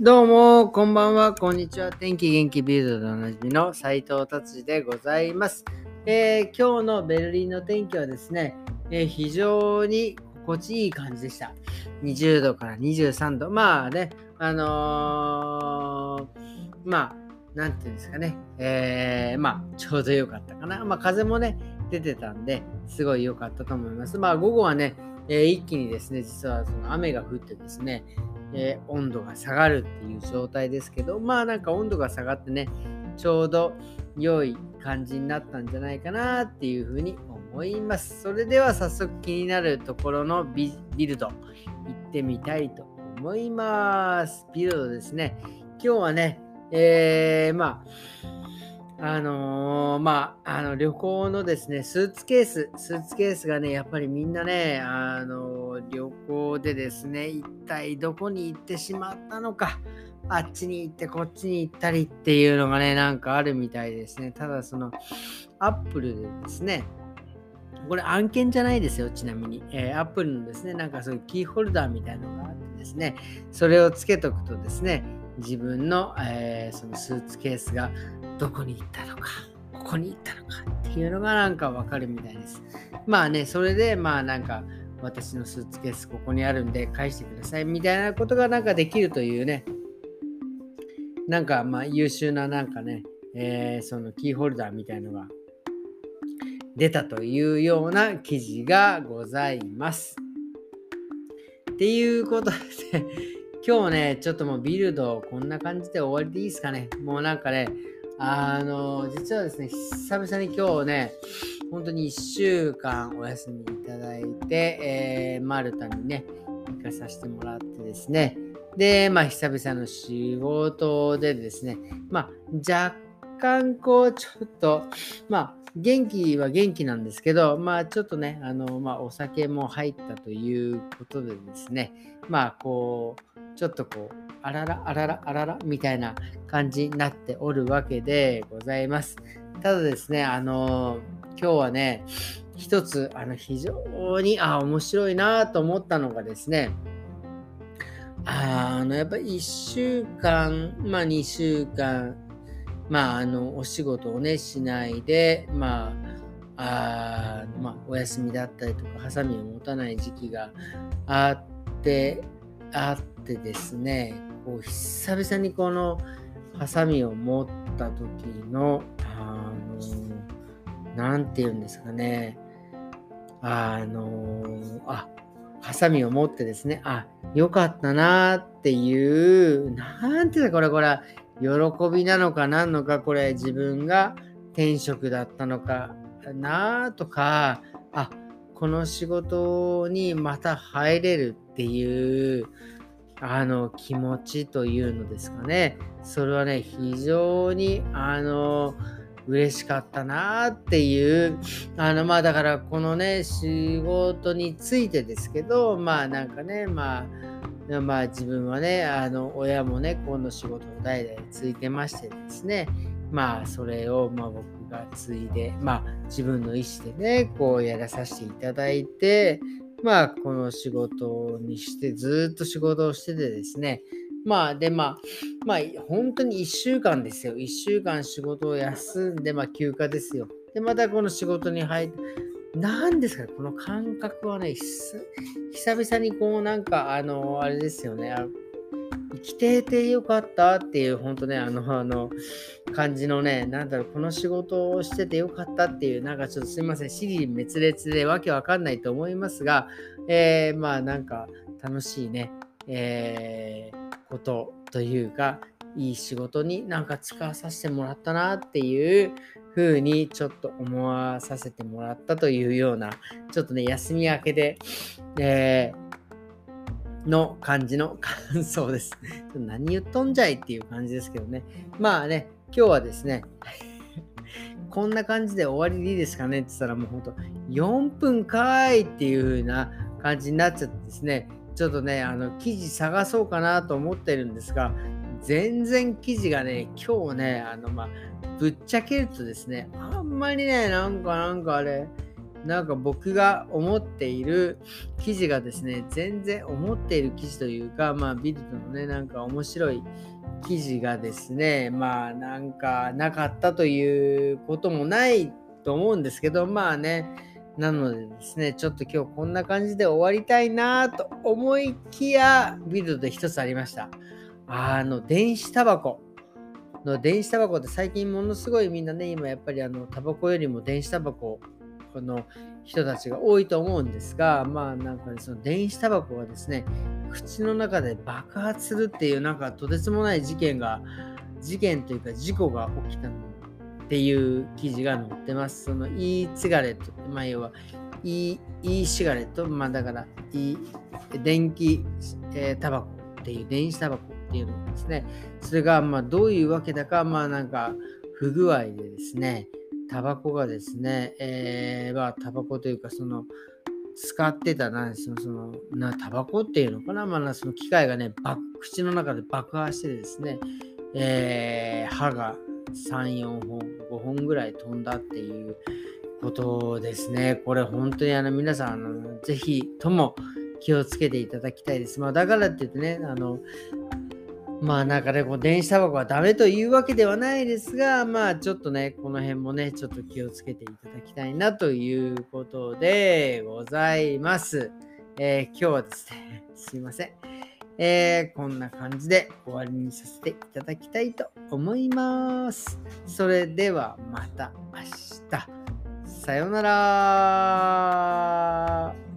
どうも、こんばんは、こんにちは。天気元気ビルドでおなじみの斉藤達治でございます、えー、今日のベルリンの天気はですね、えー、非常に心地いい感じでした。20度から23度。まあね、あのー、まあ、なんていうんですかね、えー、まあ、ちょうど良かったかな。まあ、風もね、出てたんで、すごい良かったと思います。まあ、午後はね、えー、一気にですね、実はその雨が降ってですね、えー、温度が下がるっていう状態ですけど、まあなんか温度が下がってね、ちょうど良い感じになったんじゃないかなっていうふうに思います。それでは早速気になるところのビルド行ってみたいと思います。ビルドですね。今日はね、えー、まあ、あのー、まあ、あの旅行のですね、スーツケース、スーツケースがね、やっぱりみんなね、あのー、旅行でですね、一体どこに行ってしまったのか、あっちに行ってこっちに行ったりっていうのがね、なんかあるみたいですね。ただその、アップルでですね、これ案件じゃないですよ、ちなみに。えー、アップルのですね、なんかそういうキーホルダーみたいなのがあってですね、それをつけとくとですね、自分の,、えー、そのスーツケースがどこに行ったのか、ここに行ったのかっていうのがなんかわかるみたいです。まあね、それでまあなんか私のスーツケースここにあるんで返してくださいみたいなことがなんかできるというね、なんかまあ優秀ななんかね、えー、そのキーホルダーみたいのが出たというような記事がございます。っていうことで、今日ね、ちょっともうビルドこんな感じで終わりでいいですかね。もうなんかね、あの、実はですね、久々に今日ね、本当に1週間お休みいただいて、えー、マルタにね、行かさせてもらってですね、で、まあ、久々の仕事でですね、まあ、若干こう、ちょっと、まあ、元気は元気なんですけど、まあ、ちょっとね、あの、まあ、お酒も入ったということでですね、まあ、こう、ちょっとこう、あらら、あらら、あらら、みたいな感じになっておるわけでございます。ただですね、あの、今日はね、一つ、あの、非常に、あ、面白いなと思ったのがですね、あの、やっぱり1週間、まあ2週間、まあ、あの、お仕事をね、しないで、まあ、あまあ、お休みだったりとか、ハサミを持たない時期があって、あってですね、こう久々にこのハサミを持った時の、あの、なんて言うんですかね、あの、あ、ハサミを持ってですね、あ、よかったなっていう、なんていうかこれ、これ、喜びなのか何のか、これ自分が転職だったのかなとか、あ、この仕事にまた入れるっていう、あの気持ちというのですかね。それはね、非常にあの嬉しかったなっていう、あのまあだからこのね、仕事についてですけど、まあなんかね、まあ、まあ自分はね、あの親もね、この仕事を代々ついてましてですね、まあそれをまあ僕が継いで、まあ自分の意思でね、こうやらさせていただいて、まあ、この仕事にして、ずっと仕事をしててですね、まあ、で、まあ、まあ、本当に1週間ですよ。1週間仕事を休んで、まあ、休暇ですよ。で、またこの仕事に入って、何ですかね、この感覚はね、久々にこう、なんか、あの、あれですよね、生きててよかったっていう、本当ね、あの、あの、感じのね、なんだろう、この仕事をしててよかったっていう、なんかちょっとすいません、尻滅裂でわけわかんないと思いますが、えー、まあなんか楽しいね、えー、ことというか、いい仕事になんか使わさせてもらったなっていう風にちょっと思わさせてもらったというような、ちょっとね、休み明けで、えーの感じの感想です。何言っとんじゃいっていう感じですけどね。まあね、今日はですね、こんな感じで終わりでいいですかねって言ったらもうほんと4分かいっていう風な感じになっちゃってですね、ちょっとね、あの記事探そうかなと思ってるんですが、全然記事がね、今日ね、あのまあ、ぶっちゃけるとですね、あんまりね、なんかなんかあれ、なんか僕が思っている記事がですね、全然思っている記事というか、まあビルドのね、なんか面白い記事がですね、まあなんかなかったということもないと思うんですけど、まあね、なのでですね、ちょっと今日こんな感じで終わりたいなと思いきや、ビルドで一つありました。あの、電子タバコ。の電子タバコって最近ものすごいみんなね、今やっぱりあの、タバコよりも電子タバコこの人たちが多いと思うんですが、まあなんか、その電子タバコがですね、口の中で爆発するっていうなんかとてつもない事件が、事件というか事故が起きたのっていう記事が載ってます。その e シガレット、まあ要は e, e シガレット、まあだから e 電気、えー、タバコっていう電子タバコっていうのですね。それがまあどういうわけだか、まあなんか不具合でですね、タバコがですね、えー、まあ、タバコというか、その、使ってたな、その、そのなタバコっていうのかな、まあ、その機械がね、口の中で爆破してですね、えー、歯が3、4本、5本ぐらい飛んだっていうことですね。これ本当にあの皆さん、あのぜひとも気をつけていただきたいです。まあ、だからって言ってね、あの、まあなんかね、こう電子タバコはダメというわけではないですが、まあちょっとね、この辺もね、ちょっと気をつけていただきたいなということでございます。えー、今日はですね、すいません。えー、こんな感じで終わりにさせていただきたいと思います。それではまた明日。さようなら。